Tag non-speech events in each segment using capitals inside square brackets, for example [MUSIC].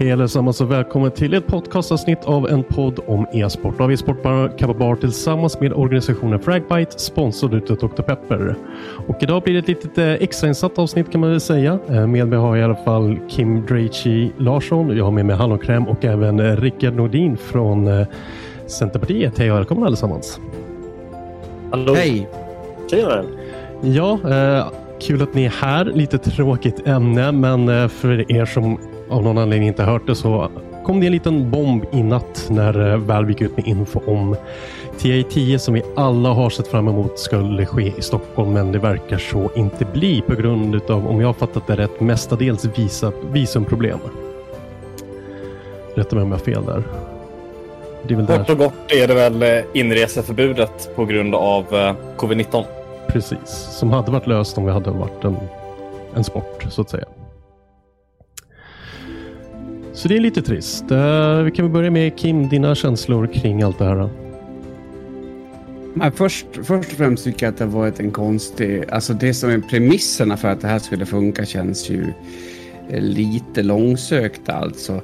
Hej allesammans och välkommen till ett podcastavsnitt av en podd om e-sport. Av e-sportbara Kappabar tillsammans med organisationen Fragbite, sponsrad utav Dr. Pepper. Och idag blir det ett litet eh, extrainsatt avsnitt kan man väl säga. Eh, Med mig har jag i alla fall Kim Dreichi Larsson, jag har med mig Hallonkräm och även eh, Rickard Nordin från Centerpartiet. Hej och välkomna allesammans. Hallå. Hej! Tjena! Ja, eh, kul att ni är här. Lite tråkigt ämne, men för er som av någon anledning inte hört det så kom det en liten bomb i natt när eh, Valve gick ut med info om TA10 som vi alla har sett fram emot skulle ske i Stockholm, men det verkar så inte bli på grund utav, om jag har fattat det rätt, mestadels visa, visumproblem. Rätta mig om jag har fel där. Det är Kort och gott är det väl eh, inreseförbudet på grund av eh, covid-19. Precis, som hade varit löst om vi hade varit en, en sport så att säga. Så det är lite trist. Eh, vi kan väl börja med Kim, dina känslor kring allt det här. Men först, först och främst tycker jag att det har varit en konstig... Alltså det som är premisserna för att det här skulle funka känns ju eh, lite långsökt alltså.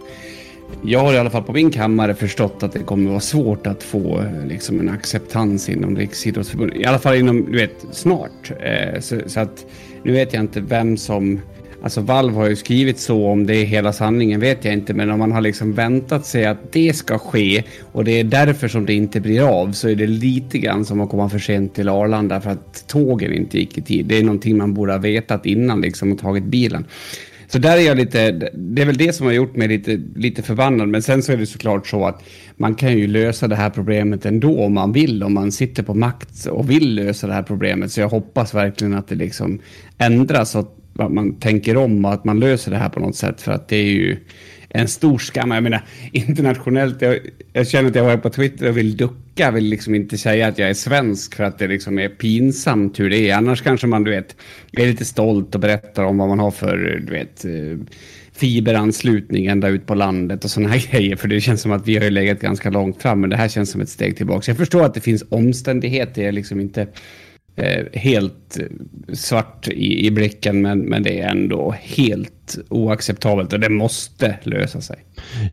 Jag har i alla fall på min kammare förstått att det kommer vara svårt att få eh, liksom en acceptans inom Riksidrottsförbundet. I alla fall inom, du vet, snart. Eh, så, så att nu vet jag inte vem som... Alltså Valve har ju skrivit så, om det är hela sanningen vet jag inte, men om man har liksom väntat sig att det ska ske och det är därför som det inte blir av så är det lite grann som att komma för sent till Arlanda för att tågen inte gick i tid. Det är någonting man borde ha vetat innan liksom och tagit bilen. Så där är jag lite, det är väl det som har gjort mig lite, lite förbannad. Men sen så är det såklart så att man kan ju lösa det här problemet ändå om man vill. Om man sitter på makt och vill lösa det här problemet. Så jag hoppas verkligen att det liksom ändras och att man tänker om och att man löser det här på något sätt. För att det är ju en stor skam. Jag menar internationellt, jag, jag känner att jag var på Twitter och vill ducka. Vill liksom inte säga att jag är svensk för att det liksom är pinsamt hur det är. Annars kanske man, du vet, är lite stolt och berättar om vad man har för, du vet, eh, fiberanslutning ända ut på landet och sådana här [LAUGHS] grejer. För det känns som att vi har ju legat ganska långt fram, men det här känns som ett steg tillbaka. Jag förstår att det finns omständigheter, jag är liksom inte eh, helt eh, svart i, i blicken, men, men det är ändå helt oacceptabelt och det måste lösa sig.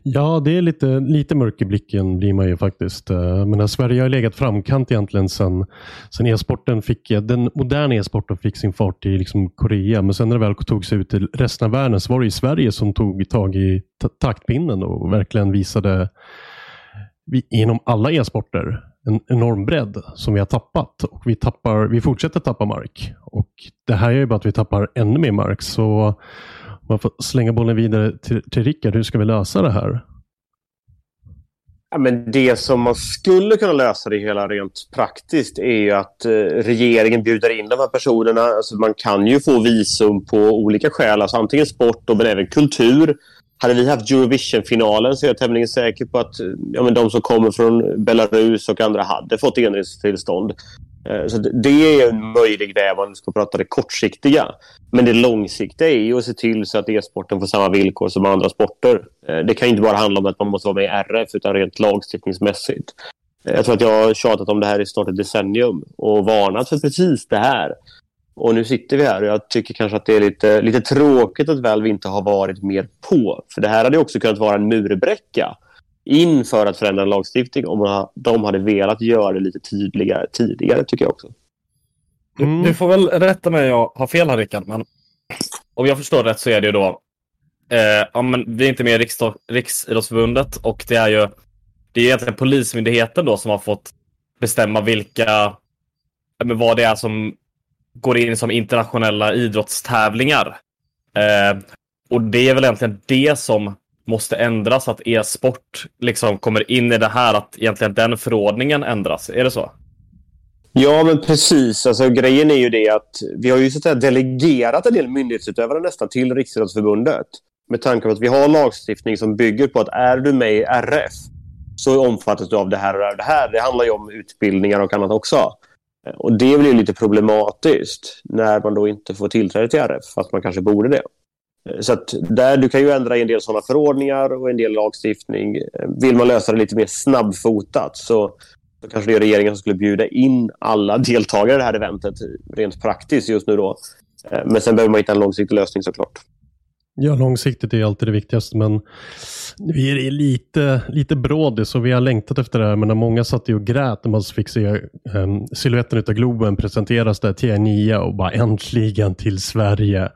Ja, det är lite, lite mörk i blicken blir man ju faktiskt. Eh, men Sverige har legat framkant egentligen sen, sen e-sporten fick, eh, den moderna e-sporten fick sin fart i liksom Korea. Men sen när det väl tog sig ut till resten av världen så var det ju Sverige som tog tag i taktpinnen och verkligen visade inom alla e-sporter en enorm bredd som vi har tappat. Och vi, tappar, vi fortsätter tappa mark. Och Det här gör ju bara att vi tappar ännu mer mark. Så man får slänga bollen vidare till, till Rickard. Hur ska vi lösa det här? Ja, men det som man skulle kunna lösa det hela rent praktiskt är ju att eh, regeringen bjuder in de här personerna. Alltså, man kan ju få visum på olika skäl, alltså antingen sport och men även kultur. Hade vi haft Eurovision-finalen så är jag tämligen säker på att ja, men de som kommer från Belarus och andra hade fått inresetillstånd. Eh, så det är en möjlig väg om man ska prata det kortsiktiga. Men det långsiktiga är ju att se till så att e-sporten får samma villkor som andra sporter. Eh, det kan inte bara handla om att man måste vara med i RF utan rent lagstiftningsmässigt. Eh, jag tror att jag har tjatat om det här i snart ett decennium och varnat för precis det här. Och nu sitter vi här och jag tycker kanske att det är lite, lite tråkigt att väl vi inte har varit mer på. För det här hade också kunnat vara en murbräcka inför att förändra en lagstiftning om de hade velat göra det lite tydligare tidigare, tycker jag också. Mm. Du får väl rätta mig om jag har fel här, Rickard, men om jag förstår rätt så är det ju då eh, ja, men vi är inte med i Riksidrottsförbundet och det är ju det är egentligen Polismyndigheten då som har fått bestämma vilka, men vad det är som går in som internationella idrottstävlingar. Eh, och det är väl egentligen det som måste ändras, att e-sport liksom kommer in i det här, att egentligen den förordningen ändras. Är det så? Ja, men precis. Alltså, grejen är ju det att vi har ju så att säga delegerat en del myndighetsutövare nästan till Riksidrottsförbundet. Med tanke på att vi har lagstiftning som bygger på att är du med i RF så omfattas du av det här och det här. Det handlar ju om utbildningar och annat också. Eh, och Det blir lite problematiskt när man då inte får tillträde till RF, fast man kanske borde det. Eh, så att där, du kan ju ändra i en del sådana förordningar och en del lagstiftning. Eh, vill man lösa det lite mer snabbfotat så, så kanske det är regeringen som skulle bjuda in alla [LAUGHS] deltagare i det här eventet rent praktiskt just nu då. Men sen behöver man hitta en långsiktig lösning såklart. Ja, långsiktigt är alltid det viktigaste, men vi är lite, lite brådis så vi har längtat efter det här. Men när många satt och grät när man fick se um, siluetten av Globen presenteras där till 9 och bara äntligen till Sverige.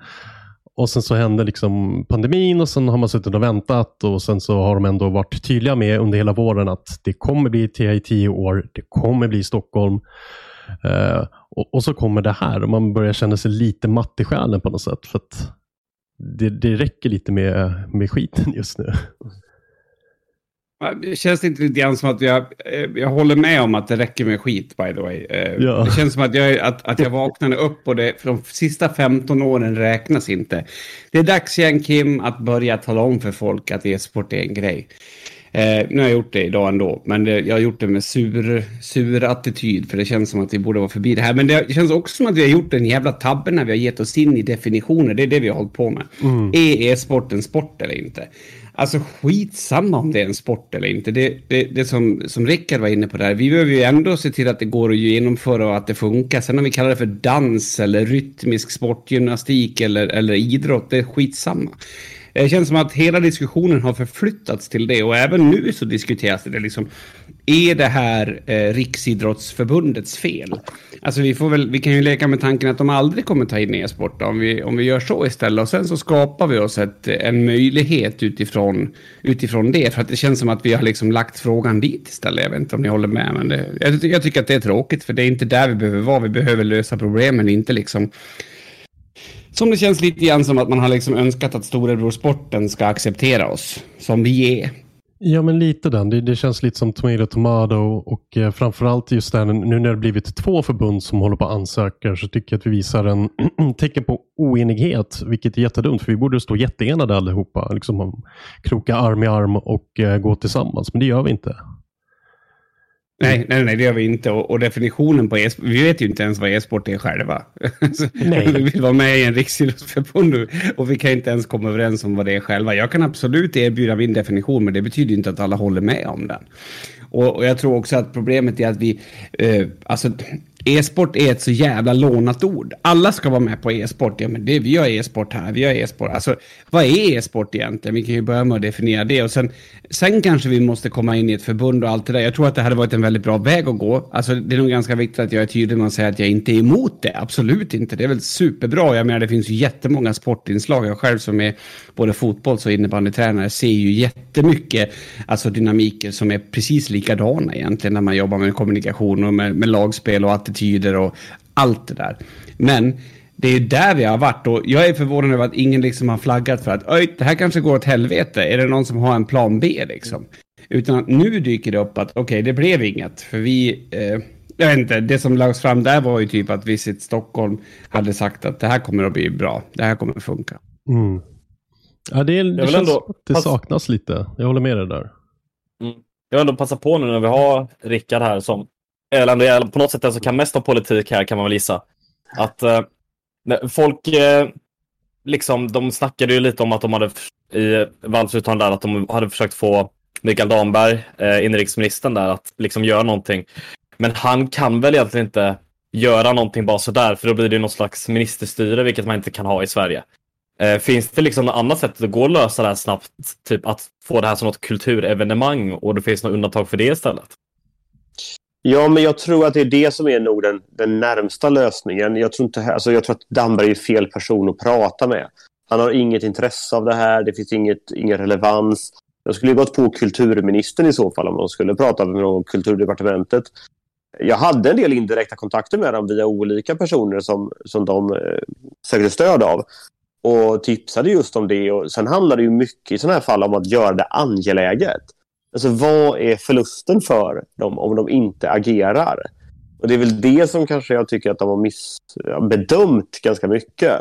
Och sen så hände liksom pandemin och sen har man suttit och väntat och sen så har de ändå varit tydliga med under hela våren att det kommer bli TI i tio år, det kommer bli Stockholm. Uh, och, och, så kommer det här och man börjar känna sig lite matt i själen på något sätt. För att det, det räcker lite med, med skiten just nu. Det känns inte lite grann som att jag, eh, jag håller med om att det räcker med skit by the way. Eh, ja. Det känns som att jag, att, att jag vaknade upp och det, för de sista 15 åren räknas inte. Det är dags igen Kim att börja tala om för folk att e-sport är en grej. Eh, nu har jag gjort det idag ändå, men det, jag har gjort det med sur, sur attityd, för det känns som att vi borde vara förbi det här. Men det känns också som att vi har gjort en jävla tabbe när vi har gett oss in i definitioner. Det är det vi har hållit på med. Mm. Är e-sport en sport eller inte? Alltså skitsamma om det är en sport eller inte. Det, det, det som, som Rickard var inne på där, vi behöver ju ändå se till att det går att genomföra och att det funkar. Sen om vi kallar det för dans eller rytmisk sportgymnastik eller, eller idrott, det är skitsamma. Det känns som att hela diskussionen har förflyttats till det och även nu så diskuteras det liksom. Är det här eh, Riksidrottsförbundets fel? Alltså vi, får väl, vi kan ju leka med tanken att de aldrig kommer ta in e-sport om vi, om vi gör så istället. Och sen så skapar vi oss ett, eh, en möjlighet utifrån, utifrån det. För att det känns som att vi har liksom lagt frågan dit istället. Jag vet inte om ni håller med. Men det, jag, jag tycker att det är tråkigt för det är inte där vi behöver vara. Vi behöver lösa problemen, inte liksom som det känns lite grann som att man har liksom önskat att storebrorsporten ska acceptera oss som vi är. Ja, men lite den. Det, det känns lite som Tomato Tomato och eh, framförallt just där nu när det blivit två förbund som håller på att ansöka så tycker jag att vi visar en [CLEARS THROAT] tecken på oenighet, vilket är jättedumt för vi borde stå jätteenade allihopa, liksom kroka arm i arm och eh, gå tillsammans, men det gör vi inte. Nej, nej, nej, det gör vi inte. Och, och definitionen på e-sport, vi vet ju inte ens vad e-sport är själva. [LAUGHS] Nej. [LAUGHS] vi vill vara med i en riksidrottsförbund och vi kan inte ens komma överens om vad det är själva. Jag kan absolut erbjuda min definition, men det betyder inte att alla håller med om den. Och, och jag tror också att problemet är att vi, eh, alltså E-sport är ett så jävla lånat ord. Alla ska vara med på e-sport. Ja, men det, vi har e-sport här, vi har e-sport. Alltså, vad är e-sport egentligen? Vi kan ju börja med att definiera det. Och sen, sen kanske vi måste komma in i ett förbund och allt det där. Jag tror att det hade varit en väldigt bra väg att gå. Alltså, det är nog ganska viktigt att jag är tydlig med att säga att jag inte är emot det. Absolut inte. Det är väl superbra. Jag menar, det finns ju jättemånga sportinslag. Jag själv som är både fotbolls och innebandytränare ser ju jättemycket alltså, dynamiker som är precis likadana egentligen när man jobbar med kommunikation och med, med lagspel och att attityder och allt det där. Men det är där vi har varit och jag är förvånad över att ingen liksom har flaggat för att Öj, det här kanske går åt helvete. Är det någon som har en plan B liksom? Utan att nu dyker det upp att okej, okay, det blev inget. För vi, eh, jag vet inte, det som lades fram där var ju typ att Visit Stockholm hade sagt att det här kommer att bli bra. Det här kommer att funka. Mm. Ja, det, är, det känns ändå, att det saknas lite. Jag håller med dig där. Mm. Jag vill ändå passa på nu när vi har Rickard här som eller på något sätt den som kan mest om politik här kan man väl gissa. Att eh, folk eh, liksom, de snackade ju lite om att de hade i Valls där att de hade försökt få Mikael Damberg, eh, inrikesministern där, att liksom göra någonting. Men han kan väl egentligen inte göra någonting bara sådär, för då blir det någon slags ministerstyre, vilket man inte kan ha i Sverige. Eh, finns det liksom något annat sätt att gå och lösa det här snabbt? Typ att få det här som något kulturevenemang och det finns något undantag för det istället? Ja, men jag tror att det är det som är nog den, den närmsta lösningen. Jag tror, inte, alltså jag tror att Damberg är fel person att prata med. Han har inget intresse av det här, det finns inget, ingen relevans. Jag skulle gått på kulturministern i så fall om de skulle prata med någon kulturdepartementet. Jag hade en del indirekta kontakter med dem via olika personer som, som de eh, sökte stöd av och tipsade just om det. Och sen handlar det ju mycket i sådana här fall om att göra det angeläget. Alltså vad är förlusten för dem om de inte agerar? Och det är väl det som kanske jag tycker att de har bedömt ganska mycket.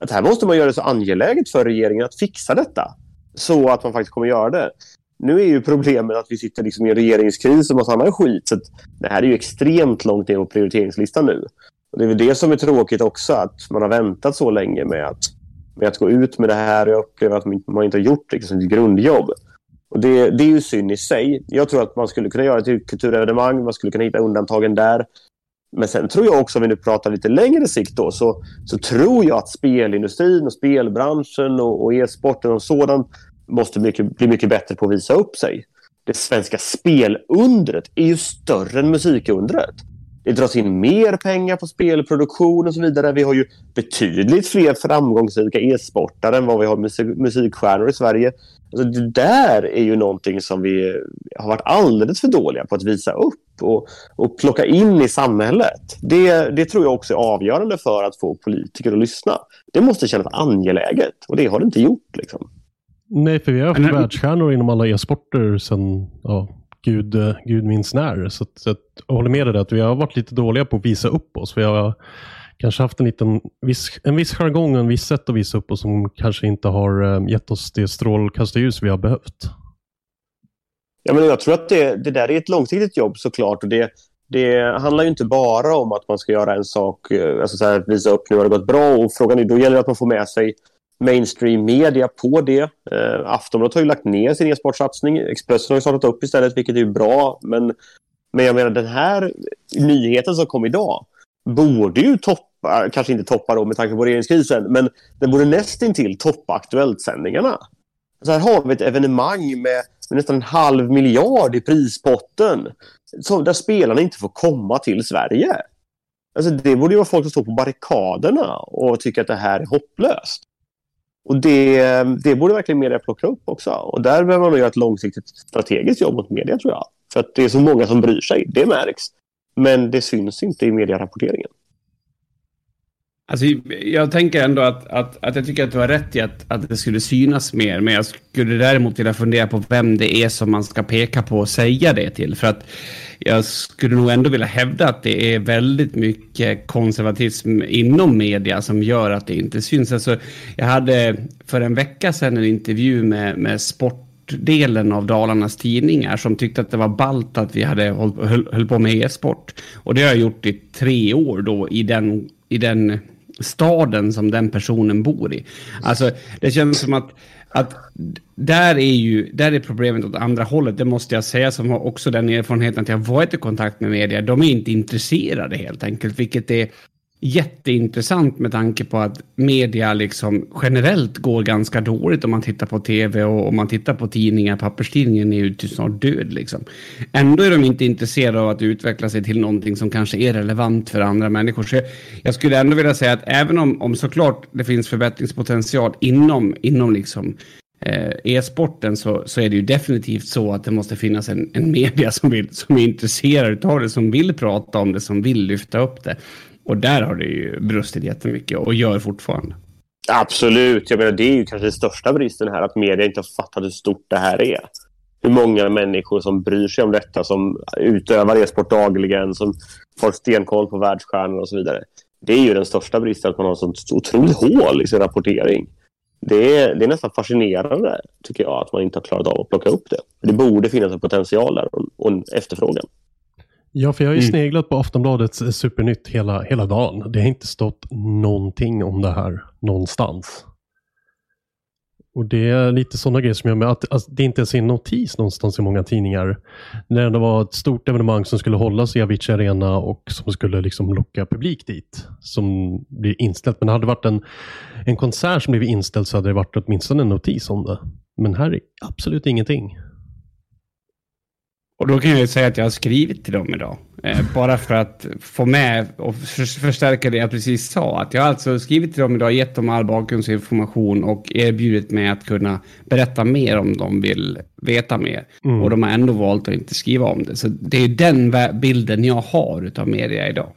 Att här måste man göra det så angeläget för regeringen att fixa detta. Så att man faktiskt kommer göra det. Nu är ju problemet att vi sitter liksom i en regeringskris och massa annan skit. Så det här är ju extremt långt ner på prioriteringslistan nu. Och det är väl det som är tråkigt också, att man har väntat så länge med att, med att gå ut med det här. Och jag upplever att man inte har gjort liksom, sitt grundjobb. Och det, det är ju synd i sig. Jag tror att man skulle kunna göra ett kulturevenemang, man skulle kunna hitta undantagen där. Men sen tror jag också, om vi nu pratar lite längre sikt då, så, så tror jag att spelindustrin och spelbranschen och, och e-sporten och sådant måste mycket, bli mycket bättre på att visa upp sig. Det svenska spelundret är ju större än musikundret. Det dras in mer pengar på spelproduktion och så vidare. Vi har ju betydligt fler framgångsrika e-sportare än vad vi har musikstjärnor i Sverige. Alltså det där är ju någonting som vi har varit alldeles för dåliga på att visa upp och, och plocka in i samhället. Det, det tror jag också är avgörande för att få politiker att lyssna. Det måste kännas angeläget och det har det inte gjort. Liksom. Nej, för vi har haft världsstjärnor inom alla e-sporter sedan ja, Gud, eh, Gud minns när. Så, att, så att, jag håller med dig att vi har varit lite dåliga på att visa upp oss. Vi har kanske haft en, liten, viss, en viss jargong och en viss sätt att visa upp oss som kanske inte har eh, gett oss det strålkastarljus vi har behövt. Ja, men jag tror att det, det där är ett långsiktigt jobb såklart. Och det, det handlar ju inte bara om att man ska göra en sak, eh, alltså så här, visa upp nu har det gått bra. Och frågan är, då gäller det att man får med sig mainstream media på det. Eh, Aftonbladet har ju lagt ner sin e-sportsatsning. Expressen har ju startat upp istället, vilket är bra. Men, men jag menar, den här nyheten som kom idag borde ju toppa, kanske inte toppa då med tanke på regeringskrisen, men den borde nästintill toppa Aktuellt-sändningarna. Så här har vi ett evenemang med, med nästan en halv miljard i prispotten, så, där spelarna inte får komma till Sverige. Alltså det borde ju vara folk som står på barrikaderna och tycker att det här är hopplöst. Och det, det borde verkligen media plocka upp också. Och där behöver man göra ett långsiktigt strategiskt jobb mot media tror jag. För att det är så många som bryr sig, det märks. Men det syns inte i medierapporteringen. Alltså, jag tänker ändå att, att, att jag tycker att du har rätt i att, att det skulle synas mer. Men jag skulle däremot vilja fundera på vem det är som man ska peka på och säga det till. För att jag skulle nog ändå vilja hävda att det är väldigt mycket konservatism inom media som gör att det inte syns. Alltså, jag hade för en vecka sedan en intervju med, med sport delen av Dalarnas tidningar som tyckte att det var balt att vi hade håll, höll, höll på med e-sport. Och det har jag gjort i tre år då i den, i den staden som den personen bor i. Alltså det känns som att, att där är ju där är problemet åt andra hållet. Det måste jag säga som har också den erfarenheten att jag varit i kontakt med media. De är inte intresserade helt enkelt, vilket är jätteintressant med tanke på att media liksom generellt går ganska dåligt om man tittar på tv och om man tittar på tidningar. Papperstidningen är ju till snart död liksom. Ändå är de inte intresserade av att utveckla sig till någonting som kanske är relevant för andra människor. Så jag skulle ändå vilja säga att även om, om såklart det finns förbättringspotential inom, inom liksom eh, e-sporten så, så är det ju definitivt så att det måste finnas en, en media som, vill, som är intresserad av det, som vill prata om det, som vill lyfta upp det. Och där har det ju brustit jättemycket och gör fortfarande. Absolut. Jag menar, det är ju kanske den största bristen här, att media inte har fattat hur stort det här är. hur många människor som bryr sig om detta, som utövar e-sport dagligen, som får stenkoll på världsstjärnor och så vidare. Det är ju den största bristen, att man har ett sånt otroligt hål i sin rapportering. Det är, det är nästan fascinerande, tycker jag, att man inte har klarat av att plocka upp det. Det borde finnas en potential där och en efterfrågan. Ja, för jag har ju mm. sneglat på Aftonbladets Supernytt hela, hela dagen. Det har inte stått någonting om det här någonstans. Och det är lite sådana grejer som gör med att alltså, det inte ens är en notis någonstans i många tidningar. När det var ett stort evenemang som skulle hållas i Avicii Arena och som skulle liksom locka publik dit. Som blir inställt. Men det hade varit en, en konsert som blivit inställd så hade det varit åtminstone en notis om det. Men här är absolut ingenting. Och då kan jag säga att jag har skrivit till dem idag. Eh, bara för att få med och förstärka det jag precis sa. Att jag har alltså skrivit till dem idag, gett dem all bakgrundsinformation och erbjudit mig att kunna berätta mer om de vill veta mer. Mm. Och de har ändå valt att inte skriva om det. Så det är den bilden jag har av media idag.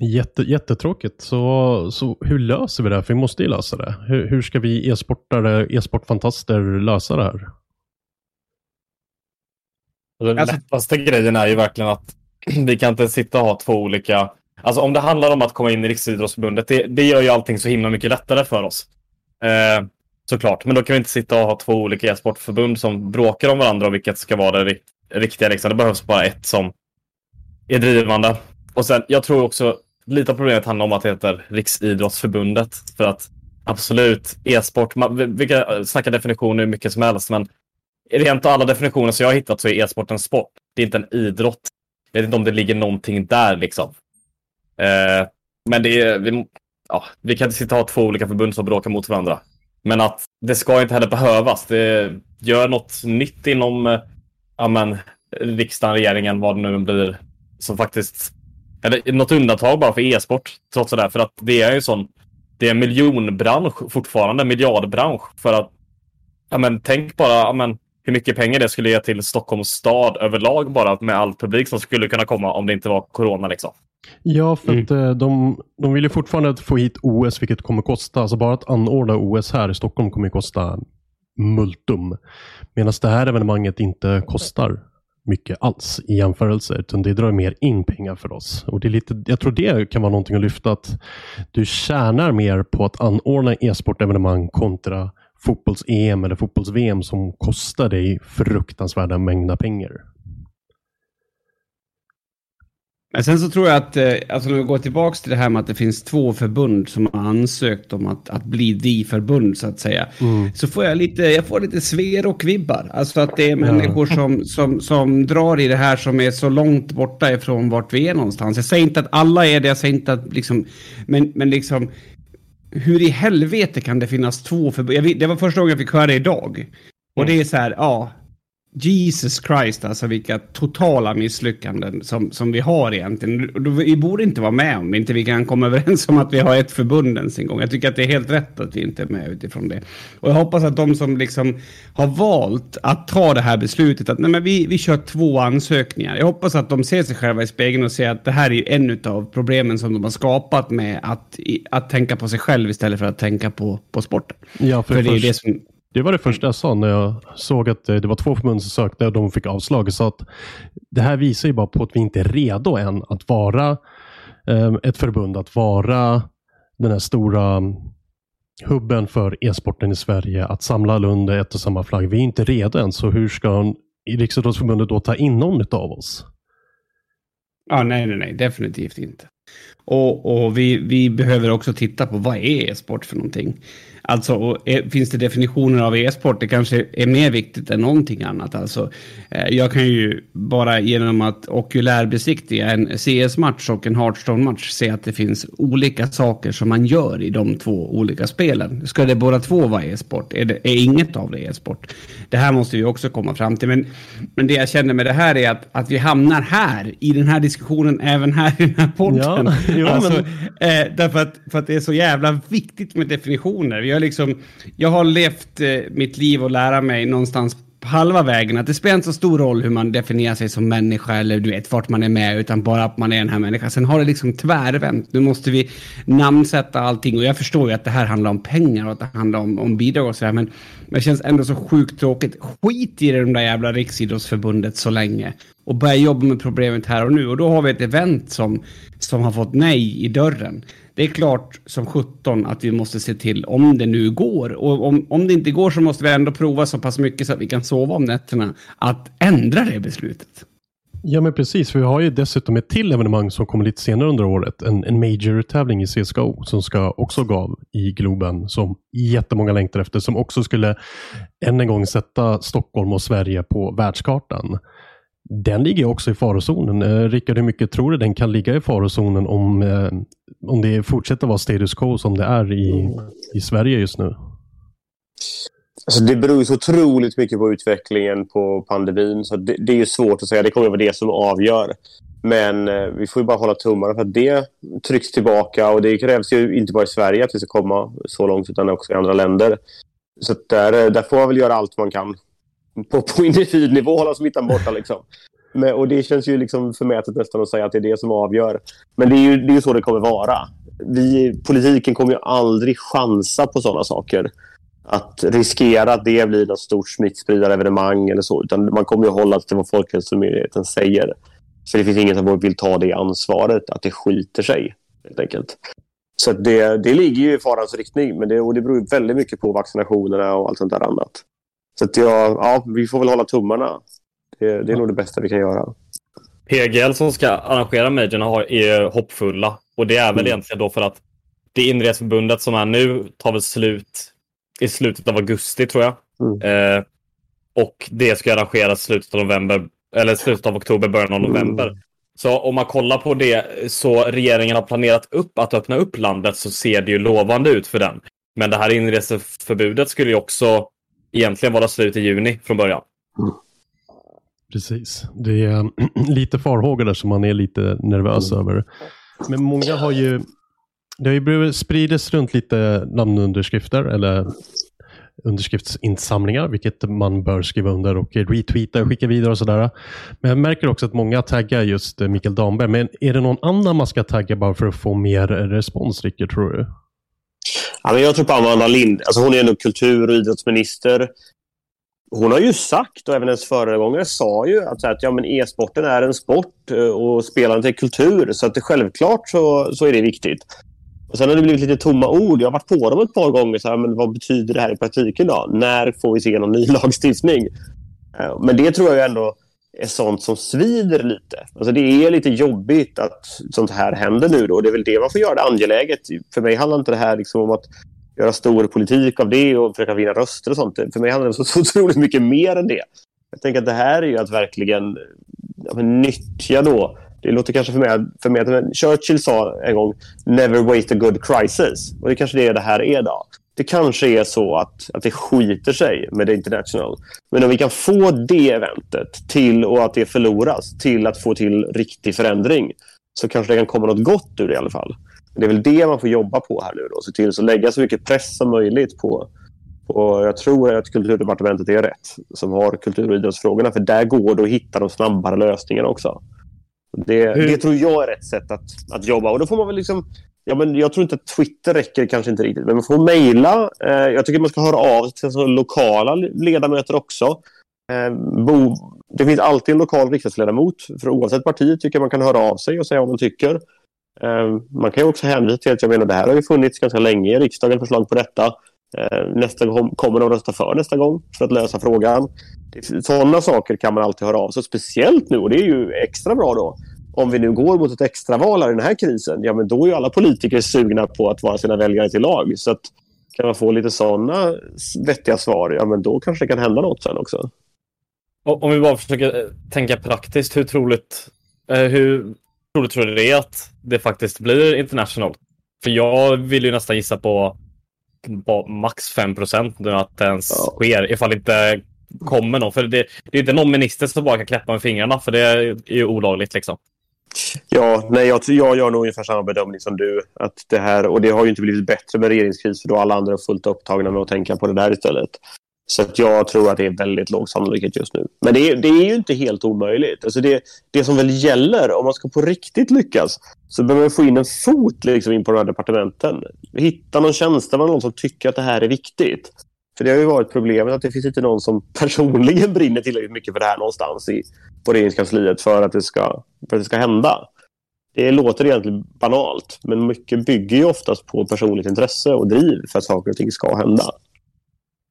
Jätte, jättetråkigt. Så, så hur löser vi det? För vi måste ju lösa det. Hur, hur ska vi e-sportare, e-sportfantaster lösa det här? Den alltså, lättaste grejen är ju verkligen att [CLEARS THROAT] vi kan inte sitta och ha två olika... Alltså om det handlar om att komma in i Riksidrottsförbundet, det, det gör ju allting så himla mycket lättare för oss. Eh, såklart, men då kan vi inte sitta och ha två olika e-sportförbund som bråkar om varandra och vilket ska vara det riktiga. Liksom. Det behövs bara ett som är drivande. Och sen, jag tror också lite av problemet handlar om att det heter Riksidrottsförbundet. För att absolut, e-sport, vi kan snacka definitioner hur mycket som helst, men rent alla definitioner som jag har hittat så är e-sport en sport. Det är inte en idrott. Jag vet inte om det ligger någonting där liksom. Eh, men det är, vi, ja, vi kan inte sitta och ha två olika förbund som bråkar mot varandra. Men att det ska inte heller behövas. Det gör något nytt inom eh, ja, men, riksdagen, regeringen, vad det nu blir, som faktiskt... Eller något undantag bara för e-sport, trots det. där. För att det är en sån... Det är en miljonbransch fortfarande, en miljardbransch. För att... Ja, men, tänk bara, ja, men, hur mycket pengar det skulle ge till Stockholms stad överlag bara med all publik som skulle kunna komma om det inte var corona. Liksom. Ja, för mm. att mm. de, de vill ju fortfarande få hit OS, vilket kommer kosta. Alltså bara att anordna OS här i Stockholm kommer kosta multum. Medan det här evenemanget inte kostar mycket alls i jämförelse, utan det drar mer in pengar för oss. Och det är lite, jag tror det kan vara någonting att lyfta, att du tjänar mer på att anordna e-sportevenemang kontra fotbolls-EM eller fotbolls-VM som kostar dig fruktansvärda mängder pengar. Men sen så tror jag att, eh, alltså när vi går tillbaka till det här med att det finns två förbund som har ansökt om att, att bli DI-förbund så att säga. Mm. Så får jag lite, jag får lite Sverok-vibbar. Alltså att det är människor som, som, som drar i det här som är så långt borta ifrån vart vi är någonstans. Jag säger inte att alla är det, jag säger inte att liksom, men, men liksom hur i helvete kan det finnas två förbund? Det var första gången jag fick höra det idag. Och mm. det är så här, ja, Jesus Christ, alltså vilka totala misslyckanden som, som vi har egentligen. Vi borde inte vara med om inte vi kan komma [LAUGHS] överens om att vi har ett förbund ens en gång. Jag tycker att det är helt rätt att vi inte är med utifrån det. Och jag hoppas att de som liksom har valt att ta det här beslutet, att nej men vi, vi kör två ansökningar. Jag hoppas att de ser sig själva i spegeln och ser att det här är en av problemen som de har skapat med att, att tänka på sig själv istället för att tänka på, på sporten. Ja, för, för det är det som det var det första jag sa när jag såg att eh, det var två förbund som sökte och de fick avslag. Så att det här visar ju bara på att vi inte är redo än att vara ehm, ett förbund, att vara den här stora mm, hubben för e-sporten i Sverige, att samla alla under ett och samma flagg. Vi är inte redo än, så hur ska Riksidrottsförbundet då ta in någon av oss? Ja, nej, nej, nej, definitivt inte. Och, och vi, vi behöver också titta på vad är e-sport för någonting? Alltså, eh, finns det definitioner av e-sport? Det kanske är mer viktigt än någonting annat. Alltså, eh, jag kan ju bara genom att okulärbesiktiga en CS-match och en Hearthstone-match se att det finns olika saker som man gör i de två olika spelen. Ska det båda två vara e-sport? Är, det, är inget av det e-sport? Det här måste vi också komma fram till. Men, men det jag känner med det här är att, att vi hamnar här, i den här diskussionen, även här i den här podden. Ja, jo, alltså, men... eh, därför att, för att det är så jävla viktigt med definitioner. Jag, liksom, jag har levt eh, mitt liv och lära mig någonstans halva vägen. Att det spelar inte så stor roll hur man definierar sig som människa eller du vet vart man är med, utan bara att man är den här människan. Sen har det liksom tvärvänt. Nu måste vi namnsätta allting och jag förstår ju att det här handlar om pengar och att det handlar om, om bidrag och sådär, men, men det känns ändå så sjukt tråkigt. Skit i det de där jävla Riksidrottsförbundet så länge och börja jobba med problemet här och nu. Och då har vi ett event som, som har fått nej i dörren. Det är klart som 17 att vi måste se till om det nu går. Och om, om det inte går så måste vi ändå prova så pass mycket så att vi kan sova om nätterna. Att ändra det beslutet. Ja men precis, för vi har ju dessutom ett till evenemang som kommer lite senare under året. En, en major-tävling i CSGO som ska också gå av i Globen som jättemånga längtar efter. Som också skulle än en gång sätta Stockholm och Sverige på världskartan. Den ligger också i farozonen. Eh, Rickard, hur mycket tror du den kan ligga i farozonen om, eh, om det fortsätter vara status quo som det är i, i Sverige just nu? Alltså det beror så otroligt mycket på utvecklingen på pandemin. Så det, det är ju svårt att säga. Det kommer att vara det som avgör. Men eh, vi får ju bara hålla tummarna för att det trycks tillbaka. Och det krävs ju inte bara i Sverige att vi ska komma så långt utan också i andra länder. Så där, där får man väl göra allt man kan på, på individnivå hålla smittan borta. Liksom. Men, och det känns ju liksom förmätet nästan att säga att det är det som avgör. Men det är ju, det är ju så det kommer vara. Vi, politiken kommer ju aldrig chansa på sådana saker. Att riskera att det blir något stort smittspridarevenemang eller så. Utan man kommer ju hålla till vad Folkhälsomyndigheten säger. För det finns ingen som vill ta det ansvaret, att det skiter sig. Helt enkelt. Så det, det ligger ju i farans riktning. Men det, och det beror väldigt mycket på vaccinationerna och allt sånt där annat. Så att jag, ja, vi får väl hålla tummarna. Det, det är nog det bästa vi kan göra. PGL som ska arrangera majorna är hoppfulla. Och det är väl mm. egentligen då för att det inreseförbundet som är nu tar väl slut i slutet av augusti tror jag. Mm. Eh, och det ska arrangeras slutet av november, eller slutet av oktober, början av november. Mm. Så om man kollar på det så regeringen har planerat upp att öppna upp landet så ser det ju lovande ut för den. Men det här inreseförbudet skulle ju också egentligen vara slut i juni från början. Mm. Precis. Det är [CLEARS THROAT] lite farhågor där som man är lite nervös mm. över. Men många har ju det har ju spridits runt lite namnunderskrifter eller underskriftsinsamlingar, vilket man bör skriva under och retweeta och skicka vidare och sådär. Men jag märker också att många taggar just Mikael Damberg. Men är det någon annan man ska tagga bara för att få mer respons, Rickard, tror du? Ja, men jag tror på Amanda Lind. Alltså hon är ändå kultur och idrottsminister. Hon har ju sagt, och även hennes föregångare sa ju, att, att ja, e-sporten är en sport eh, och spelandet är kultur. Så att det, självklart så, så är det viktigt. Och sen har det blivit lite tomma ord. Jag har varit på dem ett par gånger. Så här, men vad betyder det här i praktiken? då? När får vi se någon ny [LAUGHS] lagstiftning? Eh, men det tror jag ändå är sånt som svider lite. Alltså det är lite jobbigt att sånt här händer nu. Då. Det är väl det man får göra det angeläget. För mig handlar inte det här liksom om att göra stor politik av det och försöka vinna röster och sånt. För mig handlar det om så, så otroligt mycket mer än det. Jag tänker att det här är ju att verkligen ja, nyttja då det låter kanske för mig, för mig men Churchill sa en gång “Never wait a good crisis”. Och det kanske det är det här är då. Det kanske är så att, att det skiter sig med det International. Men om vi kan få det eventet till och att det förloras till att få till riktig förändring så kanske det kan komma något gott ur det i alla fall. Det är väl det man får jobba på här nu. Då. Se till att lägga så mycket press som möjligt på, och jag tror att kulturdepartementet är rätt som har kultur och idrottsfrågorna. För där går det att hitta de snabbare lösningarna också. Det, det, tror jag är rätt sätt att, att jobba. Och då får man väl liksom... Ja, men jag tror inte att Twitter räcker kanske inte riktigt. Men man får mejla. Eh, jag tycker man ska höra av sig till alltså, lokala ledamöter också. Eh, bo, det finns alltid en lokal riksdagsledamot. För oavsett parti tycker jag man kan höra av sig och säga vad man tycker. Eh, man kan också hänvisa till att jag menar, det här har ju funnits ganska länge i riksdagen, förslag på detta. Eh, nästa gång kommer de rösta för nästa gång för att lösa frågan. Sådana saker kan man alltid höra av sig. Speciellt nu, och det är ju extra bra då, om vi nu går mot ett extraval i den här krisen, ja men då är ju alla politiker sugna på att vara sina väljare till lag. Så att, kan man få lite sådana vettiga svar, ja men då kanske det kan hända något sen också. Om vi bara försöker eh, tänka praktiskt, hur troligt, eh, hur troligt tror du det är att det faktiskt blir international? För jag vill ju nästan gissa på, på max 5 procent nu att det ens ja. sker, ifall inte kommer någon. För det, det är inte någon minister som bara kan knäppa med fingrarna, för det är ju olagligt liksom. Ja, nej, jag, jag gör nog ungefär samma bedömning som du. Att det här, och det har ju inte blivit bättre med regeringskris för då alla andra är fullt upptagna med att tänka på det där istället. Så att jag tror att det är väldigt låg sannolikhet just nu. Men det är, det är ju inte helt omöjligt. Alltså det, det som väl gäller, om man ska på riktigt lyckas, så behöver man få in en fot liksom in på de här departementen. Hitta någon tjänsteman, någon som tycker att det här är viktigt. För det har ju varit problemet att det finns inte någon som [LAUGHS] personligen brinner tillräckligt mycket för det här någonstans i, på regeringskansliet för att, det ska, för att det ska hända. Det låter egentligen banalt, men mycket bygger ju oftast på personligt intresse och driv för att saker och ting ska hända.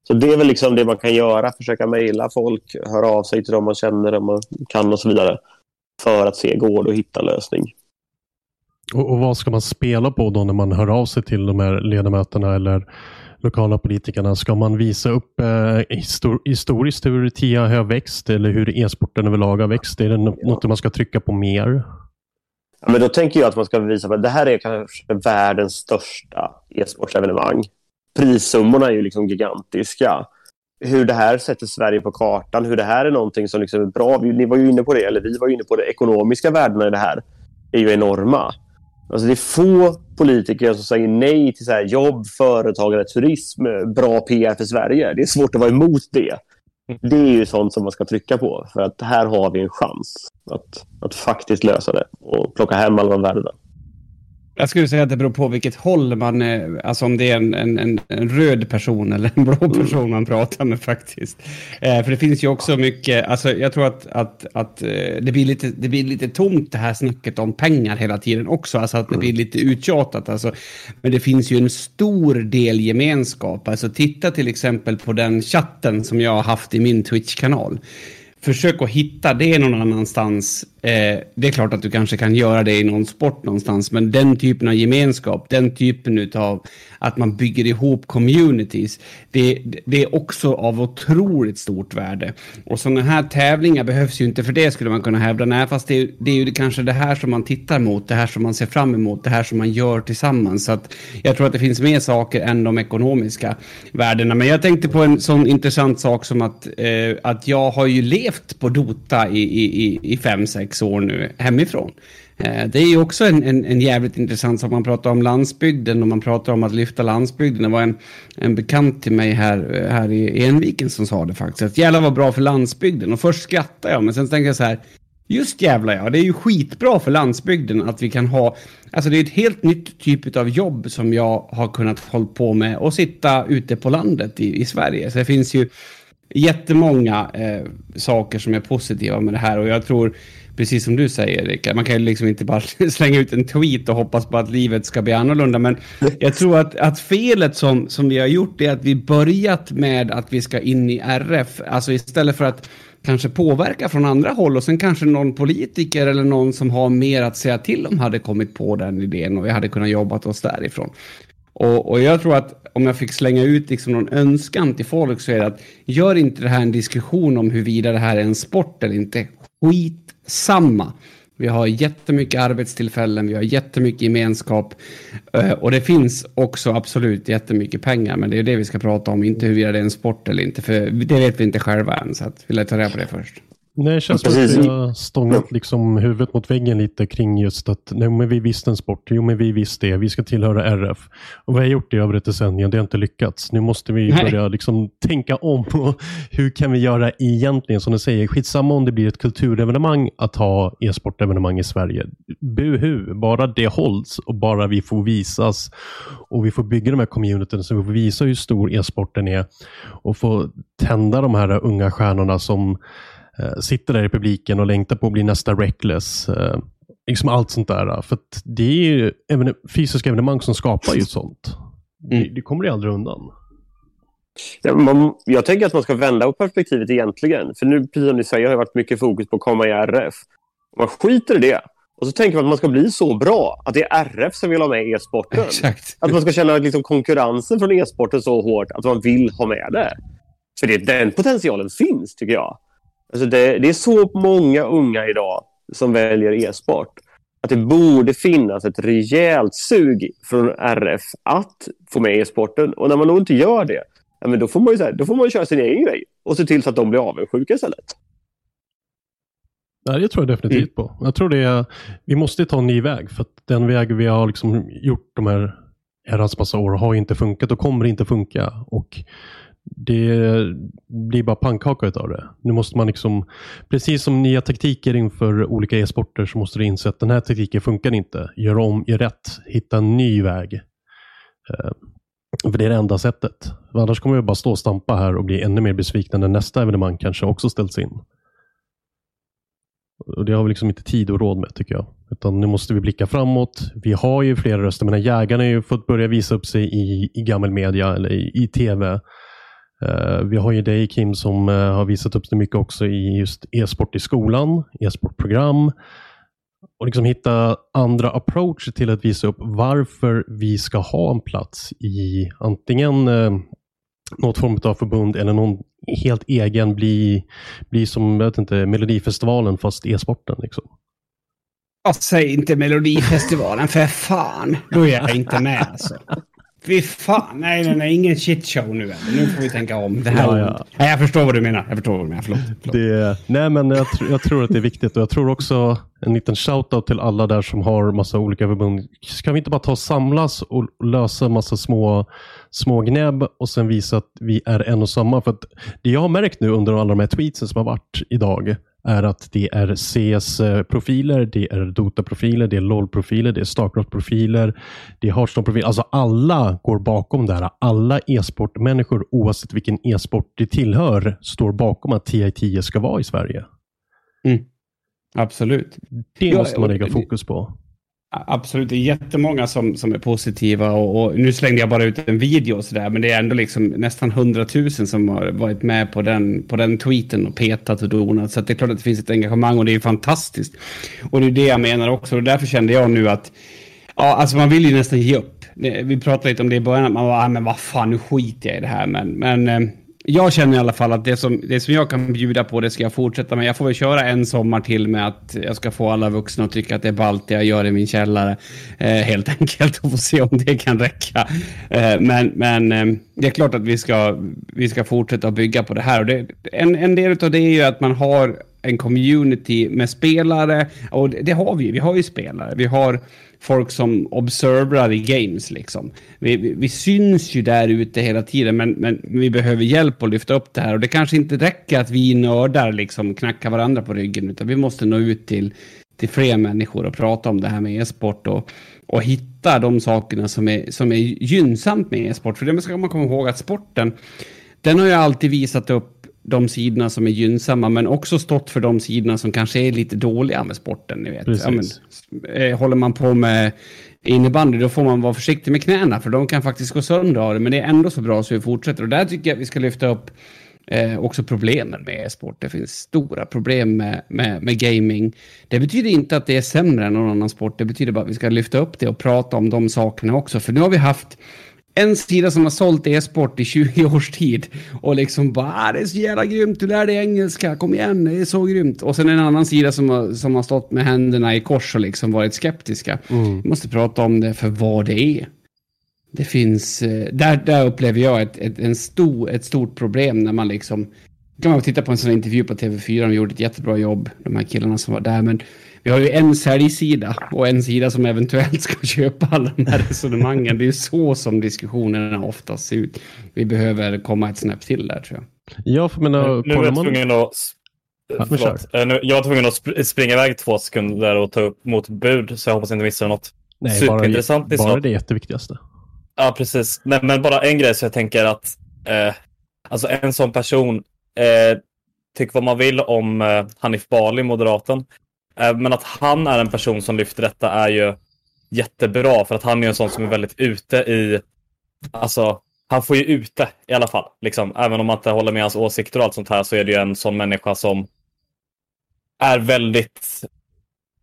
Så det är väl liksom det man kan göra. Försöka mejla folk, höra av sig till dem man känner, dem man kan och så vidare. För att se, går det att hitta en lösning? Och, och, vad ska man spela på då när man hör av sig till de här ledamöterna eller lokala politikerna? Ska man visa upp eh, histor historiskt hur TIA har växt eller hur e-sporten överlag har växt? Är det något ja. man ska trycka på mer? Ja, men då tänker jag att man ska visa att det här är kanske världens största e-sportsevenemang prissummorna är ju liksom gigantiska. Hur det här sätter Sverige på kartan, hur det här är någonting som liksom är bra. Ni var ju inne på det, eller vi var inne på det. Ekonomiska värdena i det här är ju enorma. Alltså det är få politiker som säger nej till så här jobb, företagande, turism, bra PR för Sverige. Det är svårt att vara emot det. Det är ju sånt som man ska trycka på för att här har vi en chans att, att faktiskt lösa det och plocka hem alla de värdena. Jag skulle säga att det beror på vilket håll man är, alltså om det är en, en, en röd person eller en blå person man pratar med faktiskt. Eh, för det finns ju också mycket, alltså jag tror att, att, att eh, det, blir lite, det blir lite tomt det här snacket om pengar hela tiden också, alltså att det blir lite uttjatat. Alltså. Men det finns ju en stor del gemenskap, alltså titta till exempel på den chatten som jag har haft i min Twitch-kanal försök att hitta det någon annanstans. Eh, det är klart att du kanske kan göra det i någon sport någonstans, men den typen av gemenskap, den typen av att man bygger ihop communities, det, det är också av otroligt stort värde. Och sådana här tävlingar behövs ju inte för det skulle man kunna hävda. Nej, fast det, det är ju kanske det här som man tittar mot, det här som man ser fram emot, det här som man gör tillsammans. Så att jag tror att det finns mer saker än de ekonomiska värdena. Men jag tänkte på en sån intressant sak som att, eh, att jag har ju levt på Dota i, i, i fem, sex år nu hemifrån. Eh, det är ju också en, en, en jävligt intressant sak. Man pratar om landsbygden och man pratar om att lyfta landsbygden. Det var en, en bekant till mig här, eh, här i Enviken som sa det faktiskt. Att jävlar vad bra för landsbygden. Och först skrattade jag, men sen tänkte jag så här. Just jävlar ja, det är ju skitbra för landsbygden att vi kan ha, alltså det är ett helt nytt typ av jobb som jag har kunnat hålla på med och sitta ute på landet i, i Sverige. Så det finns ju jättemånga eh, saker som är positiva med det här och jag tror precis som du säger Rickard, man kan ju liksom inte bara [LAUGHS] slänga ut en tweet och hoppas på att livet ska bli annorlunda. Men jag tror att, att felet som, som vi har gjort är att vi börjat med att vi ska in i RF. Alltså istället för att kanske påverka från andra håll och sen kanske någon politiker eller någon som har mer att säga till om hade kommit på den idén och vi hade kunnat jobba oss därifrån. Och, och, jag tror att om jag fick slänga ut liksom någon önskan till folk så är det att gör inte det här en diskussion om huruvida det här är en sport eller inte. Skit samma. Vi har jättemycket arbetstillfällen, vi har jättemycket gemenskap eh, och det finns också absolut jättemycket pengar. Men det är det vi ska prata om, inte huruvida det är en sport eller inte. För det vet vi inte själva än, så att vi lär ta reda på det först. Nej, det känns som att vi har stångat liksom huvudet mot väggen lite kring just att nej, men vi visste en sport. Jo, men vi visste det. Vi ska tillhöra RF. Och vi har gjort det över ett decennium. Det har inte lyckats. Nu måste vi nej. börja liksom tänka om. Och [LAUGHS] hur kan vi göra egentligen? Som du säger, skitsamma om det blir ett kulturevenemang att ha e-sportevenemang i Sverige. Buhu, bara det hålls och bara vi får visas och vi får bygga de här communityn så vi får visa hur stor e-sporten är och få tända de här unga stjärnorna som sitter där i publiken och längtar på att bli nästa Reckless. Eh, liksom allt sånt där. För det är ju även fysiska evenemang som skapar ju sånt. Mm. Det, det kommer du aldrig undan. Ja, man, jag tänker att man ska vända på perspektivet egentligen. För nu, precis som ni säger, har det varit mycket fokus på att komma i RF. Man skiter i det. Och så tänker man att man ska bli så bra att det är RF som vill ha med e-sporten. Att man ska känna liksom konkurrensen från e-sporten så hårt att man vill ha med det. För det, den potentialen finns, tycker jag. Alltså det, det är så många unga idag som väljer e-sport att det borde finnas ett rejält sug från RF att få med e-sporten. Och när man då inte gör det, ja, men då, får man ju, här, då får man köra sin egen grej och se till så att de blir avundsjuka istället. Nej, det tror jag definitivt mm. på. Jag tror det är, vi måste ta en ny väg för att den väg vi har liksom gjort de här herrans massa år har inte funkat och kommer inte funka. Och det blir bara pannkaka av det. Nu måste man liksom, precis som nya taktiker inför olika e-sporter så måste du inse att den här taktiken funkar inte. Gör om, gör rätt, hitta en ny väg. Eh, för det är det enda sättet. Annars kommer vi bara stå och stampa här och bli ännu mer besvikna när nästa evenemang kanske också ställs in. Och Det har vi liksom inte tid och råd med tycker jag. Utan nu måste vi blicka framåt. Vi har ju flera röster, men jägarna har ju fått börja visa upp sig i, i gammal media eller i, i tv. Uh, vi har ju dig Kim som uh, har visat upp sig mycket också i just e-sport i skolan, e-sportprogram. Och liksom hitta andra approacher till att visa upp varför vi ska ha en plats i antingen uh, något form av förbund eller någon helt egen, bli, bli som jag vet inte, Melodifestivalen fast e-sporten. Liksom. Säg inte Melodifestivalen för fan. Då är jag inte med alltså. [LAUGHS] Fy fan, nej, nej, nej, ingen shitshow nu än. Nu får vi tänka om. Det här, ja, ja. Nej, jag förstår vad du menar. Jag förstår vad du menar. Förlåt. förlåt. Det, nej, men jag, jag, tror att det är viktigt och jag tror också en liten shoutout till alla där som har massa olika förbund. Ska vi inte bara ta och samlas och lösa massa små, små gnäbb och sen visa att vi är en och samma? För det jag har märkt nu under alla de här tweetsen som har varit idag är att det är CS-profiler, det är Dota-profiler, det är LOL-profiler, det är Starcraft-profiler, det är Hearthstone-profiler. Alltså alla går bakom det här. Alla e-sportmänniskor, oavsett vilken e-sport de tillhör, står bakom att TI10 ska vara i Sverige. Mm. Absolut. Det måste man lägga fokus på. Absolut, det är jättemånga som, som är positiva och, och, nu slängde jag bara ut en video och sådär, men det är ändå liksom nästan hundratusen som har varit med på den, på den tweeten och petat och donat. Så det är klart att det finns ett engagemang och det är fantastiskt. Och det är det jag menar också och därför kände jag nu att ja, alltså man vill ju nästan ge upp. Vi pratade lite om det i början, att man var, ah, men vad fan, nu skiter jag i det här, men, men eh, jag känner i alla fall att det som, det som jag kan bjuda på, det ska jag fortsätta med. Jag får väl köra en sommar till med att jag ska få alla vuxna att tycka att det är ballt det jag gör i min källare. Eh, helt [LAUGHS] enkelt, och få se om det kan räcka. Eh, men men eh, det är klart att vi ska, vi ska fortsätta att bygga på det här. Och det, en, en del av det är ju att man har en community med spelare. Och det, det har vi ju. Vi har ju spelare. Vi har folk som observerar i games liksom. Vi, vi, vi syns ju där ute hela tiden, men, men vi behöver hjälp att lyfta upp det här. Och det kanske inte räcker att vi nördar liksom knackar varandra på ryggen, utan vi måste nå ut till, till fler människor och prata om det här med e-sport och, och hitta de sakerna som är, som är gynnsamt med e-sport. För det ska man komma ihåg att sporten, den har ju alltid visat upp de sidorna som är gynnsamma, men också stått för de sidorna som kanske är lite dåliga med sporten. Ni vet. Ja, men, eh, håller man på med innebandy, då får man vara försiktig med knäna, för de kan faktiskt gå sönder av det, men det är ändå så bra så vi fortsätter. Och där tycker jag att vi ska lyfta upp eh, också problemen med e-sport. Det finns stora problem med, med, med, gaming. Det betyder inte att det är sämre än någon annan sport, det betyder bara att vi ska lyfta upp det och prata om de sakerna också, för nu har vi haft en sida som har sålt e-sport i 20 års tid och liksom bara ah, det är så jävla grymt, du lär dig engelska, kom igen, det är så grymt. Och sen en annan sida som har, som har stått med händerna i kors och liksom varit skeptiska. Mm. Vi måste prata om det för vad det är. Det finns, eh, där, där upplever jag ett, ett, en stor, ett stort problem när man liksom, kan man titta på en sån intervju på TV4, de gjorde ett jättebra jobb, de här killarna som var där, men vi har ju en säljsida och en sida som eventuellt ska [LAUGHS] köpa alla de här resonemangen. Det är ju så som diskussionerna oftast ser ut. Vi behöver komma ett snäpp till där tror jag. Ja, för menar, nu är jag tvungen att... Förlåt. Eh, nu, jag var tvungen att springa iväg två sekunder och ta upp mot bud, så jag hoppas inte missar något Nej, superintressant. Bara, bara det jätteviktigaste. Ja, precis. Nej, men bara en grej så jag tänker att eh, alltså en sån person, eh, tyck vad man vill om eh, Hanif Bali, moderaten, Eh, men att han är en person som lyfter detta är ju jättebra för att han är en sån som är väldigt ute i, alltså han får ju ute i alla fall. Liksom. Även om man inte håller med hans åsikter och allt sånt här så är det ju en sån människa som är väldigt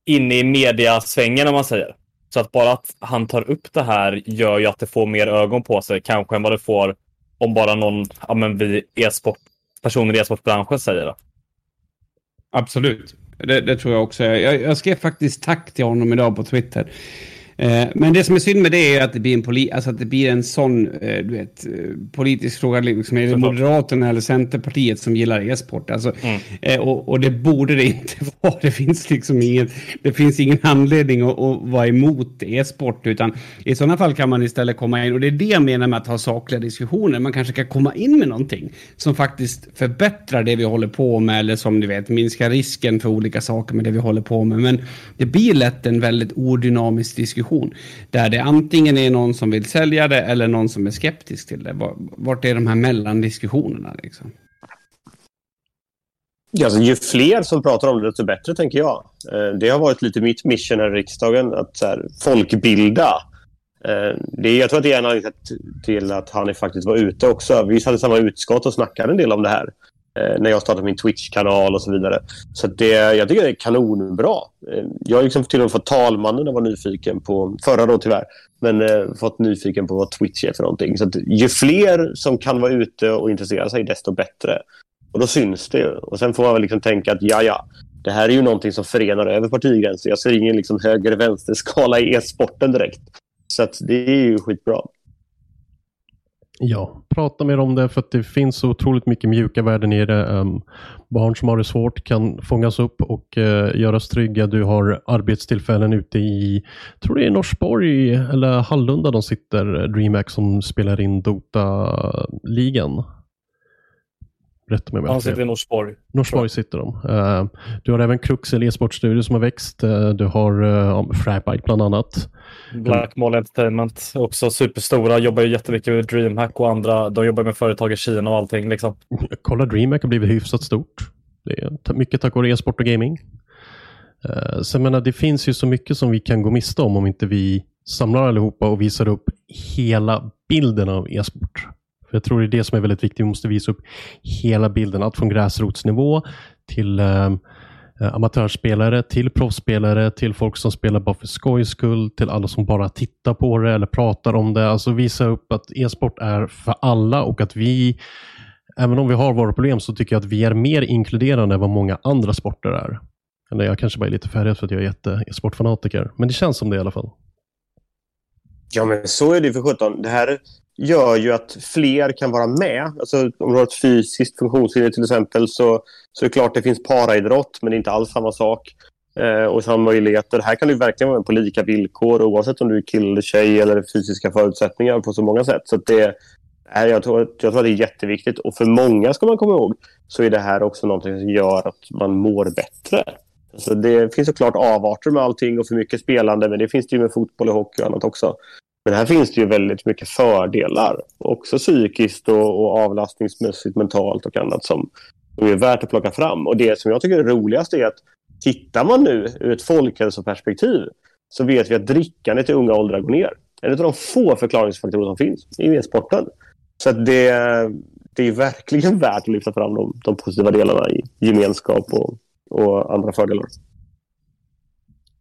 inne i mediasvängen om man säger. Så att bara att han tar upp det här gör ju att det får mer ögon på sig kanske än vad det får om bara någon, ja men vi e-sport, personer i e-sportbranschen säger det. Absolut. Det, det, tror jag också. Jag, jag skrev faktiskt tack till honom idag på Twitter. Eh, men det som är synd med det är att det blir en, poli alltså att det blir en sån eh, du vet, eh, politisk fråga. Liksom, är det Moderaterna eller Centerpartiet som gillar e-sport? Alltså, mm. och, och, det borde det [LAUGHS] inte vara. Det finns liksom ingen, det finns ingen anledning att, att vara emot e-sport. Utan i sådana fall kan man istället komma in. Och det är det jag menar med att ha sakliga diskussioner. Man kanske kan komma in med någonting som faktiskt förbättrar det vi håller på med. Eller som du vet minskar risken för olika saker med det vi håller på med. Men det blir lätt en väldigt odynamisk diskussion diskussion. Där det antingen är någon som vill sälja det eller någon som är skeptisk till det. Vart är de här mellandiskussionerna liksom? Ja, alltså, ju fler som pratar om det, desto bättre, tänker jag. Eh, det har varit lite mitt mission här i riksdagen, att så här, folkbilda. Eh, det, jag tror att det är en anledning till att han faktiskt var ute också. Vi satt i samma utskott och snackade en del om det här Eh, när jag startade min Twitch-kanal och så vidare. Så det, jag tycker det är kanonbra. Eh, jag har liksom till och med fått talmannen att vara nyfiken på, förra då tyvärr, men eh, fått nyfiken på vad Twitch är för någonting. Så att ju fler som kan vara ute och intressera sig, desto bättre. Och då syns det Och sen får man väl liksom tänka att ja, ja, det här är ju någonting som förenar över partigränser. Jag ser ingen liksom höger-vänster-skala i e-sporten direkt. Så att det är ju skitbra. Ja, prata mer om det för att det finns så otroligt mycket mjuka värden i det. Um, barn som har det svårt kan fångas upp och uh, göras trygga. Du har arbetstillfällen ute i, tror det är Norsborg eller Hallunda de sitter, eh, DreamHack som spelar in Dota-ligan. Rätta mig Han sitter i Norsborg. Norsborg sitter de. Uh, du har även Kruxel e-sportstudio som har växt. Uh, du har uh, Fragbite bland annat. Blackmall Entertainment, också superstora, jobbar ju jättemycket med DreamHack och andra. De jobbar med företag i Kina och allting. Liksom. Kolla, DreamHack har blivit hyfsat stort. Det är mycket tack vare e-sport och gaming. Så jag menar, det finns ju så mycket som vi kan gå miste om om inte vi samlar allihopa och visar upp hela bilden av e-sport. För Jag tror det är det som är väldigt viktigt. Vi måste visa upp hela bilden, allt från gräsrotsnivå till eh, eh, amatörspelare till proffsspelare, till folk som spelar bara för skojs skull, till alla som bara tittar på det eller pratar om det. Alltså visa upp att e-sport är för alla och att vi, även om vi har våra problem, så tycker jag att vi är mer inkluderande än vad många andra sporter är. Eller jag kanske bara är lite färgad för att jag är jätte-e-sportfanatiker, men det känns som det i alla fall. Ja, men så är det för sjutton. Det här gör ju att fler kan vara med. Alltså, om du har ett fysiskt funktionshinder till exempel så, så är det klart det finns paraidrott men det är inte alls samma sak. Eh, och samma möjligheter. Här kan du verkligen vara med på lika villkor oavsett om du är kille eller tjej eller fysiska förutsättningar på så många sätt. Så det, här, jag, tror, jag tror att det är jätteviktigt och för många ska man komma ihåg så är det här också någonting som gör att man mår bättre. Alltså det finns såklart avarter med allting och för mycket spelande men det finns det ju med fotboll och hockey och annat också. Men här finns det ju väldigt mycket fördelar. Också psykiskt och, och avlastningsmässigt, mentalt och annat som, som är värt att plocka fram. Och det som jag tycker är roligast är att tittar man nu ur ett folkhälsoperspektiv så vet vi att drickandet i unga åldrar går ner. En av de få förklaringsfaktorer som finns i e-sporten. Så det, det är verkligen värt att lyfta fram de, de positiva delarna i gemenskap och, och andra fördelar.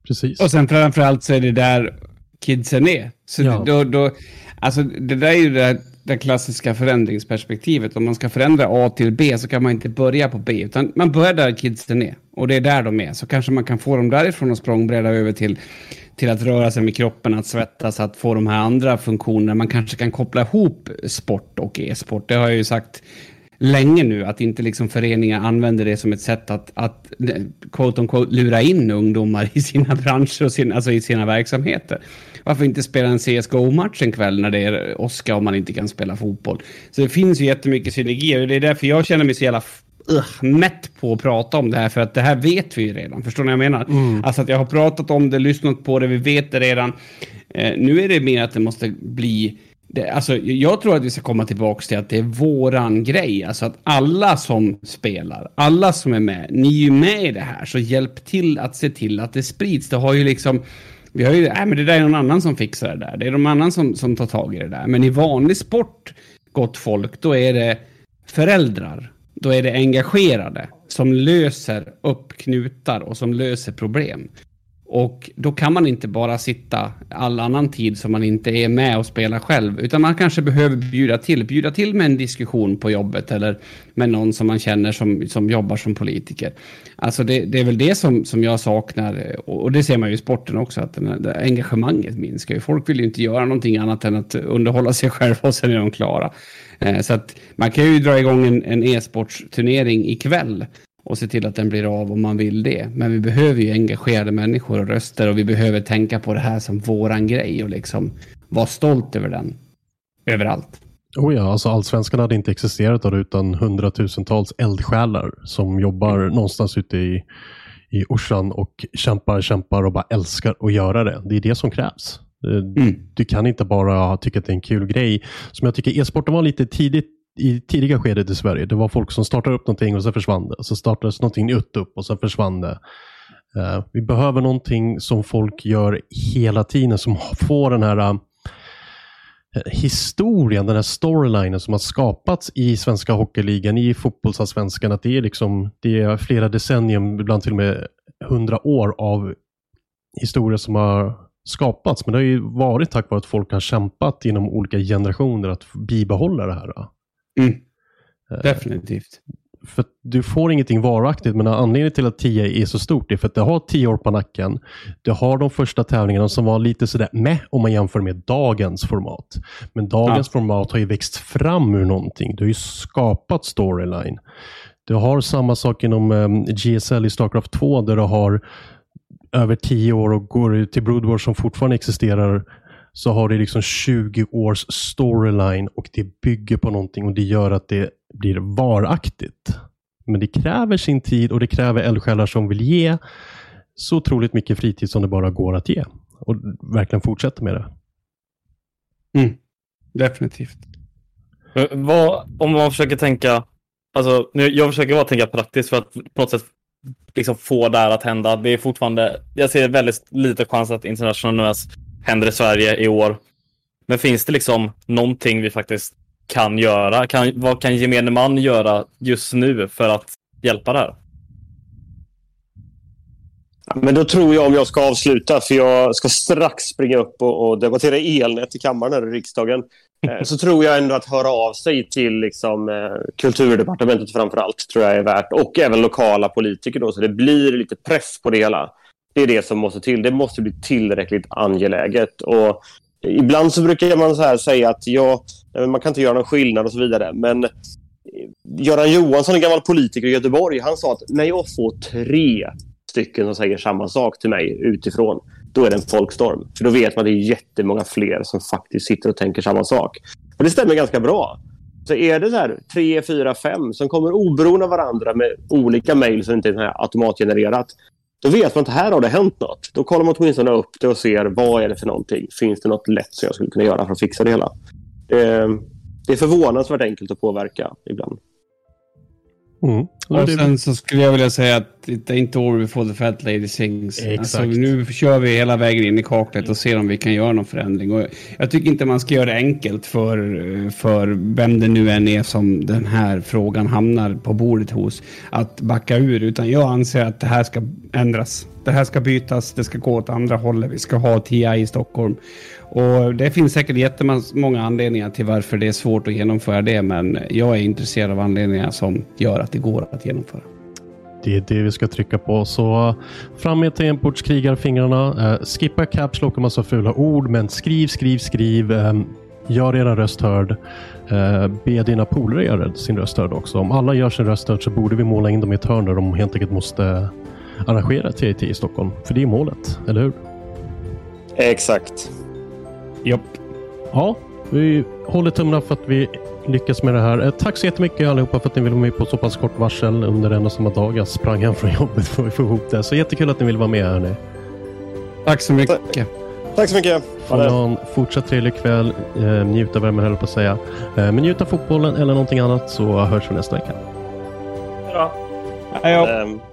Precis. Och sen framförallt så är det där kidsen är. Så ja. då, då, alltså det där är ju det, det klassiska förändringsperspektivet. Om man ska förändra A till B så kan man inte börja på B, utan man börjar där kidsen är. Och det är där de är. Så kanske man kan få dem därifrån och språngbräda över till, till att röra sig med kroppen, att svettas, att få de här andra funktionerna. Man kanske kan koppla ihop sport och e-sport. Det har jag ju sagt länge nu, att inte liksom föreningar använder det som ett sätt att, att quote on quote, lura in ungdomar i sina branscher och sin, alltså i sina verksamheter. Varför inte spela en CSGO-match en kväll när det är Oskar om man inte kan spela fotboll? Så det finns ju jättemycket synergier och det är därför jag känner mig så jävla uh, mätt på att prata om det här, för att det här vet vi ju redan. Förstår ni vad jag menar? Mm. Alltså att jag har pratat om det, lyssnat på det, vi vet det redan. Eh, nu är det mer att det måste bli det, alltså, jag tror att vi ska komma tillbaka till att det är våran grej. Alltså att alla som spelar, alla som är med, ni är ju med i det här. Så hjälp till att se till att det sprids. Det har ju liksom, vi har ju, nej men det där är någon annan som fixar det där. Det är någon annan som, som tar tag i det där. Men i vanlig sport, gott folk, då är det föräldrar. Då är det engagerade som löser upp knutar och som löser problem. Och då kan man inte bara sitta all annan tid som man inte är med och spelar själv, utan man kanske behöver bjuda till, bjuda till med en diskussion på jobbet eller med någon som man känner som, som jobbar som politiker. Alltså det, det är väl det som, som jag saknar, och det ser man ju i sporten också, att den, det engagemanget minskar ju. Folk vill ju inte göra någonting annat än att underhålla sig själva och sen är de klara. Eh, så att man kan ju dra igång en, en e-sportsturnering ikväll och se till att den blir av om man vill det. Men vi behöver ju engagerade människor och röster och vi behöver tänka på det här som våran grej och liksom vara stolt över den. Överallt. Oh ja, alltså allsvenskan hade inte existerat utan hundratusentals eldsjälar som jobbar mm. någonstans ute i, i Orsan och kämpar, kämpar och bara älskar att göra det. Det är det som krävs. Eh, mm. Du kan inte bara tycka att det är en kul grej. Som jag tycker e-sporten var lite tidigt i tidiga skedet i Sverige. Det var folk som startade upp någonting och så försvann det. Så startades någonting nytt upp och så försvann det. Uh, vi behöver någonting som folk gör hela tiden som får den här uh, historien, den här storylinen som har skapats i svenska hockeyligan, i fotbollsallsvenskan. Att det är, liksom, det är flera decennium, ibland till och med hundra år av historia som har skapats. Men det har ju varit tack vare att folk har kämpat inom olika generationer att bibehålla det här. Mm. Eh, Definitivt. För du får ingenting varaktigt, men anledningen till att 10 är så stort är för att det har 10 år på nacken. Det har de första tävlingarna som var lite sådär med om man jämför med dagens format. Men dagens ja. format har ju växt fram ur någonting. Du har ju skapat storyline. Du har samma sak inom um, ehm, GSL i Starcraft 2 där du har över 10 år och går ut till Brood Wars som fortfarande existerar så har det liksom 20 års storyline och det bygger på någonting och det gör att det blir varaktigt. Men det kräver sin tid och det kräver eldsjälar som vill ge så otroligt mycket fritid som det bara går att ge. Och verkligen fortsätta med det. Mm. Definitivt. Vad, om man försöker tänka, alltså, nu, jag försöker bara tänka praktiskt för att på något sätt liksom få det här att hända. Det är fortfarande, jag ser väldigt lite chans att International NOS händer i Sverige i år. Men finns det liksom någonting vi faktiskt kan göra? Kan, vad kan gemene man göra just nu för att hjälpa det här? Men då tror jag, om jag ska avsluta, för jag ska strax springa upp och, och debattera elnät i kammaren här i riksdagen, [LAUGHS] eh, så tror jag ändå att höra av sig till liksom, eh, kulturdepartementet framför allt, tror jag är värt. Och även lokala politiker då, så det blir lite press på det hela. Det är det som måste till. Det måste bli tillräckligt angeläget. Och ibland så brukar man så säga att ja, man kan inte göra någon skillnad och så vidare. Men Göran Johansson, en gammal politiker i Göteborg, han sa att när jag får tre stycken som säger samma sak till mig utifrån, då är det en folkstorm. För då vet man att det är jättemånga fler som faktiskt sitter och tänker samma sak. Och det stämmer ganska bra. Så är det så här, tre, fyra, fem som kommer oberoende av varandra med olika mejl som inte är automatgenererat, då vet man att här har det hänt något. Då kollar man åtminstone upp det och ser vad är det för någonting. Finns det något lätt som jag skulle kunna göra för att fixa det hela? Det, det är förvånansvärt enkelt att påverka ibland. Mm. Och sen så skulle jag vilja säga att det är inte over before the fat lady sings. Exakt. Alltså, nu kör vi hela vägen in i kaklet och ser om vi kan göra någon förändring. Och jag tycker inte man ska göra det enkelt för, för vem det nu än är som den här frågan hamnar på bordet hos att backa ur. Utan jag anser att det här ska ändras. Det här ska bytas, det ska gå åt andra hållet. Vi ska ha TI i Stockholm. Och det finns säkert jättemånga anledningar till varför det är svårt att genomföra det, men jag är intresserad av anledningar som gör att det går att genomföra. Det är det vi ska trycka på. Så fram med tangentbordskrigarfingrarna. Uh, skippa caps lock och massa fula ord, men skriv, skriv, skriv. Um, gör era röst hörd. Uh, be dina polare göra sin röst hörd också. Om alla gör sin röst hörd så borde vi måla in dem i ett hörn där de helt enkelt måste arrangera TIT i Stockholm. För det är målet, eller hur? Exakt. Japp. Ja, vi håller tummarna för att vi lyckas med det här. Eh, tack så jättemycket allihopa för att ni ville vara med på så pass kort varsel under en och samma dag. Jag sprang hem från jobbet för att få ihop det. Så jättekul att ni ville vara med hörni. Tack så mycket. Tack, Tack så mycket. Ha en fortsatt trevlig kväll. Eh, njut av värmen höll på att säga. Eh, men njut av fotbollen eller någonting annat så hörs vi nästa vecka. Ja. Hej då.